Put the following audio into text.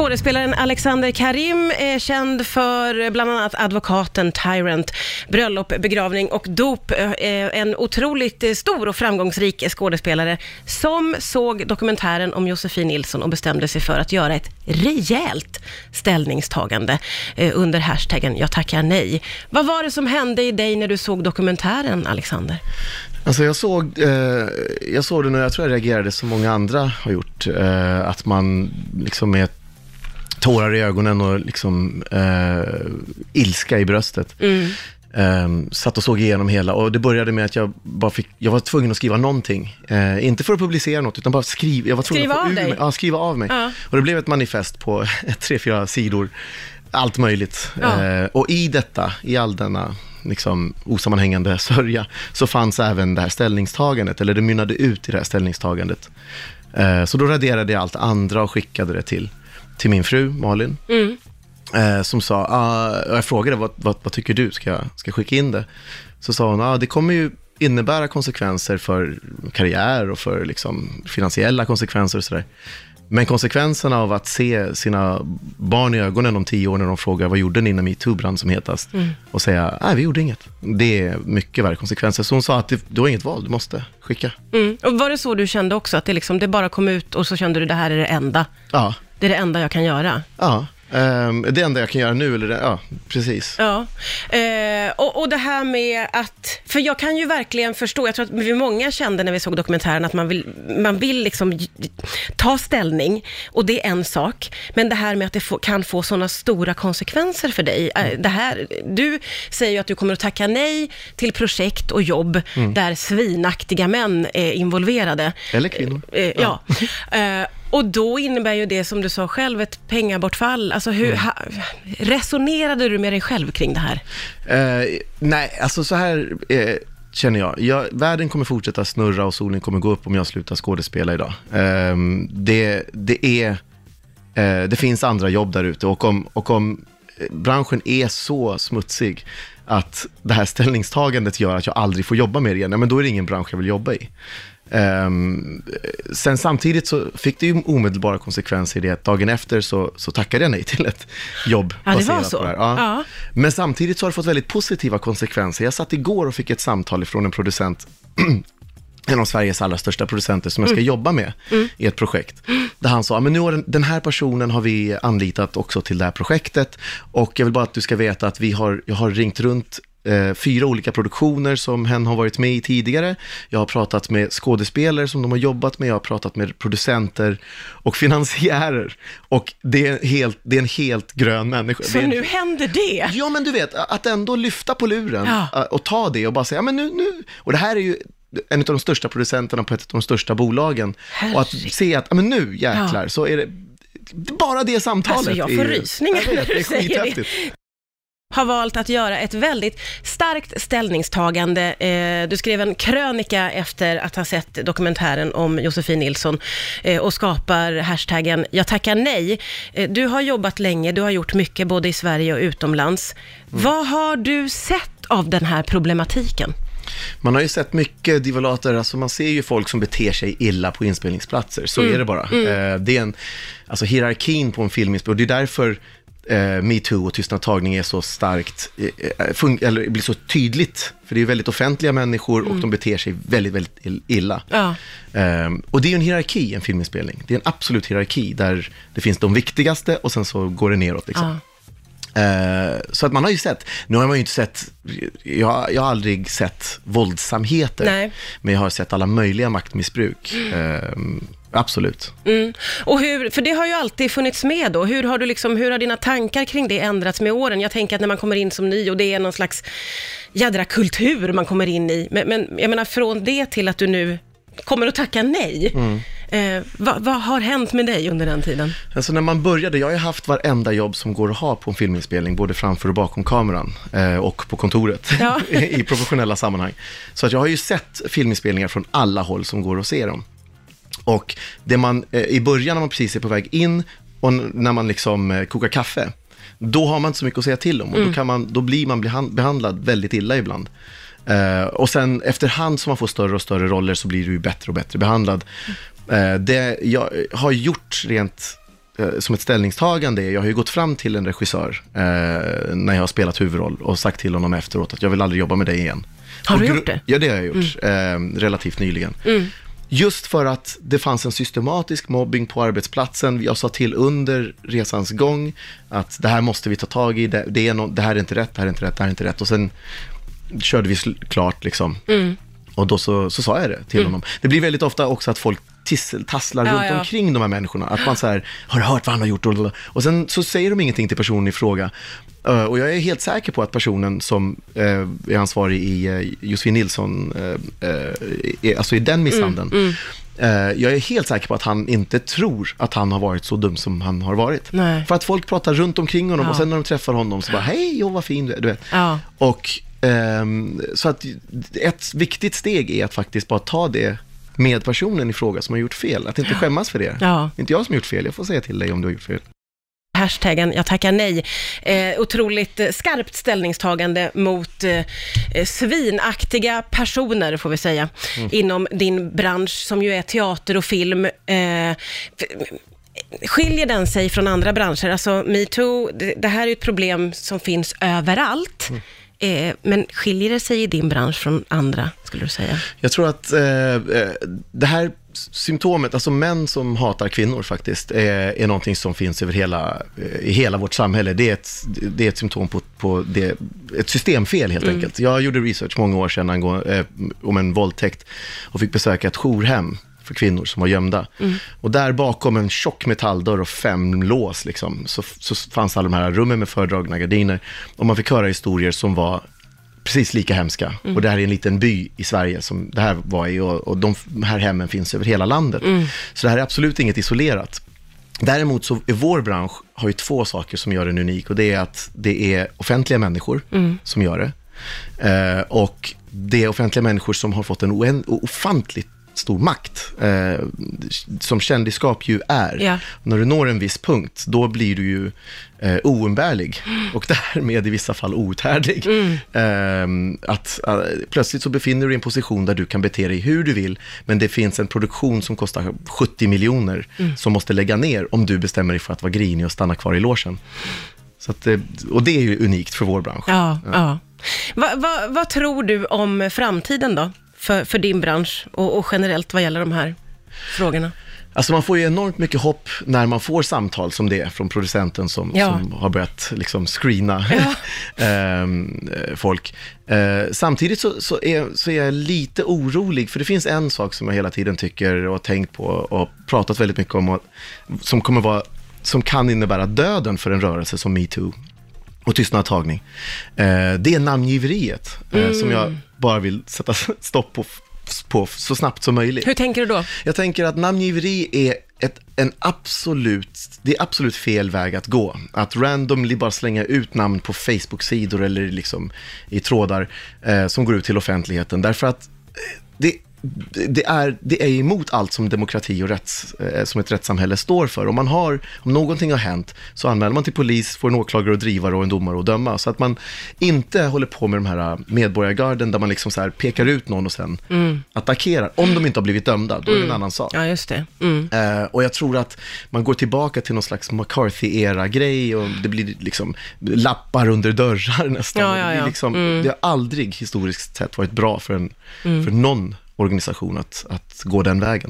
Skådespelaren Alexander Karim är känd för bland annat Advokaten, Tyrant, Bröllop, begravning och dop. Eh, eh, en otroligt eh, stor och framgångsrik skådespelare som såg dokumentären om Josefin Nilsson och bestämde sig för att göra ett rejält ställningstagande under hashtaggen Jag tackar nej. Vad var det som hände i dig när du såg dokumentären, Alexander? Alltså jag såg, eh, jag såg det när jag tror jag reagerade som många andra har gjort. Eh, att man liksom med tårar i ögonen och liksom eh, ilska i bröstet. Eh, satt och såg igenom hela och det började med att jag bara fick, jag var tvungen att skriva någonting. Eh, inte för att publicera något, utan bara skriva. Jag var tvungen Skriva av dig? Mig, ja, skriva av mig. Ja. Och det blev ett manifest på tre, fyra sidor. Allt möjligt. Ja. Eh, och i detta, i all denna liksom, osammanhängande sörja, så fanns även det här ställningstagandet, eller det mynnade ut i det här ställningstagandet. Eh, så då raderade jag allt andra och skickade det till, till min fru, Malin. Mm. Eh, som sa, ah, jag frågade vad, vad, vad tycker du, ska jag, ska skicka in det? Så sa hon, ah, det kommer ju innebära konsekvenser för karriär och för liksom, finansiella konsekvenser och sådär. Men konsekvenserna av att se sina barn i ögonen om tio år när de frågar vad gjorde ni när metoo brann som hetast? Och säga, nej vi gjorde inget. Det är mycket värre konsekvenser. Så hon sa att du har inget val, du måste skicka. Mm. Och var det så du kände också, att det, liksom, det bara kom ut och så kände du det här är det enda? Ja, Det är det enda jag kan göra? ja. Ehm, det enda jag kan göra nu, eller det, ja, precis. Ja, eh, och, och det här med att, för jag kan ju verkligen förstå, jag tror att vi många kände när vi såg dokumentären att man vill, man vill liksom ta ställning och det är en sak, men det här med att det få, kan få sådana stora konsekvenser för dig. Eh, Det här, du säger ju att du kommer att tacka nej till projekt och jobb där svinaktiga män är involverade. Eller kvinnor. Eh, ja. Eh, och då innebär ju det, som du sa själv, ett pengabortfall. Alltså hur, ha, resonerade du med dig själv kring det här? Eh, nej, alltså så här eh, känner jag. jag. Världen kommer fortsätta snurra och solen kommer gå upp om jag slutar skådespela idag. Eh, det, det, är, eh, det finns andra jobb där ute och om, och om eh, branschen är så smutsig att det här ställningstagandet gör att jag aldrig får jobba med det igen, ja, men då är det ingen bransch jag vill jobba i. Ehm, sen samtidigt så fick det ju omedelbara konsekvenser i det att dagen efter så, så tackade jag nej till ett jobb Ja, det var baserat så. på det här. Ja. Ja. Men samtidigt så har det fått väldigt positiva konsekvenser. Jag satt igår och fick ett samtal från en producent, en av Sveriges allra största producenter som jag ska jobba med i ett projekt. Där han sa, men nu har den, här personen har vi anlitat också till det här projektet och jag vill bara att du ska veta att vi har, jag har ringt runt fyra olika produktioner som hen har varit med i tidigare. Jag har pratat med skådespelare som de har jobbat med, jag har pratat med producenter och finansiärer. Och det är, helt, det är en helt grön människa. Så en nu händer det? Ja, men du vet, att ändå lyfta på luren Ja. äh, och ta det och bara säga, ja men nu, nu, och det här är ju en av de största producenterna på ett av de största bolagen. Och att se att, ja men nu jäklar, så är det, bara det samtalet. Alltså, jag får rysningar när du säger det. Har valt att göra ett väldigt starkt ställningstagande. Eh, du skrev en krönika efter att ha sett dokumentären om Josefin Nilsson eh, och skapar hashtaggen Jag tackar nej. Eh, du har jobbat länge, du har gjort mycket både i Sverige och utomlands. Vad har du sett av den här problematiken? Man har ju sett mycket divalater, alltså man ser ju folk som beter sig illa på inspelningsplatser, så Mm. är det bara. Eh, det är en, alltså hierarkin på en filminspelning, och det är därför eh, metoo och tystnadtagning är så starkt, eh, eh, eller blir så tydligt, för det är väldigt offentliga människor och de beter sig väldigt, väldigt ill- illa. Ja. Ehm, och det är ju en hierarki, en filminspelning. Det är en absolut hierarki där det finns de viktigaste och sen så går det neråt. Liksom. Ja. Eh, så att man har ju sett, nu har man ju inte sett, jag, jag har aldrig sett våldsamheter, Nej. men jag har sett alla möjliga maktmissbruk. Eh, absolut. Mm. Och hur, för det har ju alltid funnits med då. Hur har, du liksom, hur har dina tankar kring det ändrats med åren? Jag tänker att när man kommer in som ny och det är någon slags jädra kultur man kommer in i. Men, men jag menar från det till att du nu kommer att tacka nej. Eh, vad, vad har hänt med dig under den tiden? Alltså när man började, jag har haft varenda jobb som går att ha på en filminspelning, både framför och bakom kameran eh, och på kontoret Ja. i professionella sammanhang. Så att jag har ju sett filminspelningar från alla håll som går att se dem. Och det man, eh, i början när man precis är på väg in och när man liksom eh, kokar kaffe, då har man inte så mycket att säga till om och då, kan man, då blir man behan- behandlad väldigt illa ibland. Eh, och sen efterhand som man får större och större roller så blir du ju bättre och bättre behandlad. Eh, det jag har gjort rent eh, som ett ställningstagande är, jag har ju gått fram till en regissör när jag har spelat huvudroll och sagt till honom efteråt att jag vill aldrig jobba med dig igen. Har du Och gjort det? Ja, det har jag gjort, eh, relativt nyligen. Just för att det fanns en systematisk mobbing på arbetsplatsen. Jag sa till under resans gång att det här måste vi ta tag i, det, det, är no, det här är inte rätt, det här är inte rätt, det här är inte rätt. Och sen körde vi klart liksom. Och då så, så sa jag det till honom. Det blir väldigt ofta också att folk tissel, tasslar Ja, runt ja. omkring de här människorna. Att man så här, har hört vad han har gjort? Och sen så säger de ingenting till personen i fråga. Eh, Och jag är helt säker på att personen som eh, är ansvarig i uh, Josefin Nilsson, eh, eh, alltså i den misshandeln, eh, jag är helt säker på att han inte tror att han har varit så dum som han har varit. Nej. För att folk pratar runt omkring honom Ja. och sen när de träffar honom så bara, hej, oh, vad fin du är, du vet. Ja. Och ehm, så att ett viktigt steg är att faktiskt bara ta det med personen i fråga som har gjort fel. Att inte skämmas för det. Ja. Det är inte jag som har gjort fel, jag får säga till dig om du har gjort fel. Hashtaggen jag tackar nej. Eh, otroligt skarpt ställningstagande mot eh, eh, svinaktiga personer, får vi säga, inom din bransch som ju är teater och film. Eh, skiljer den sig från andra branscher? Alltså metoo, det, det här är ett problem som finns överallt. Eh, men skiljer det sig i din bransch från andra, skulle du säga? Jag tror att eh, eh, det här symptomet, alltså män som hatar kvinnor faktiskt, är, är någonting som finns över hela, eh, i hela vårt samhälle. Det är ett, det är ett symptom på, på det, ett systemfel helt enkelt. Jag gjorde research många år sedan angående, eh, om en våldtäkt och fick besöka ett jourhem för kvinnor som var gömda. Och där bakom en tjock metalldörr och fem lås liksom, så, så fanns alla de här rummen med fördragna gardiner. Och man fick höra historier som var precis lika hemska. Och det här är en liten by i Sverige som det här var i och, och de här hemmen finns över hela landet. Så det här är absolut inget isolerat. Däremot så är vår bransch har ju två saker som gör den unik och det är att det är offentliga människor som gör det. Eh, och det är offentliga människor som har fått en ofantligt stor makt, eh, som kändisskap ju är. Ja. När du når en viss punkt, då blir du ju eh, oumbärlig och därmed i vissa fall outhärdlig. Eh, att, eh, plötsligt så befinner du dig i en position där du kan bete dig hur du vill, men det finns en produktion som kostar 70 miljoner som måste lägga ner om du bestämmer dig för att vara grinig och stanna kvar i logen. Så att, eh, och det är ju unikt för vår bransch. Ja, ja. Va, va, vad tror du om framtiden då, för, för din bransch och, och generellt vad gäller de här frågorna? Alltså man får ju enormt mycket hopp när man får samtal som det från producenten som, Ja. som har börjat liksom screena ehm, eh, folk. Eh, samtidigt så, så, är, så är jag lite orolig, för det finns en sak som jag hela tiden tycker och har tänkt på och pratat väldigt mycket om, och, som, kommer vara, som kan innebära döden för en rörelse som metoo och tystnadtagning. Eh, det är namngiveriet eh, som jag bara vill sätta stopp på, på så snabbt som möjligt. Hur tänker du då? Jag tänker att namngiveri är ett, en absolut, det är absolut fel väg att gå. Att randomly bara slänga ut namn på Facebook-sidor eller liksom i trådar eh, som går ut till offentligheten. Därför att eh, det, det, är, det är emot allt som demokrati och rätts, eh, som ett rättssamhälle står för. Om, man har, om någonting har hänt så anmäler man till polis, får en åklagare och drivare och en domare att döma. Så att man inte håller på med de här medborgargarden där man liksom så pekar ut någon och sen attackerar. Om de inte har blivit dömda, då är det en annan sak. Ja, just det. Mm. Eh, och jag tror att man går tillbaka till någon slags McCarthy-era-grej och det blir liksom lappar under dörrar nästan. Ja, Och ja, det, blir ja. liksom, det har aldrig historiskt sett varit bra för, en, Mm. för någon organisation att, att gå den vägen.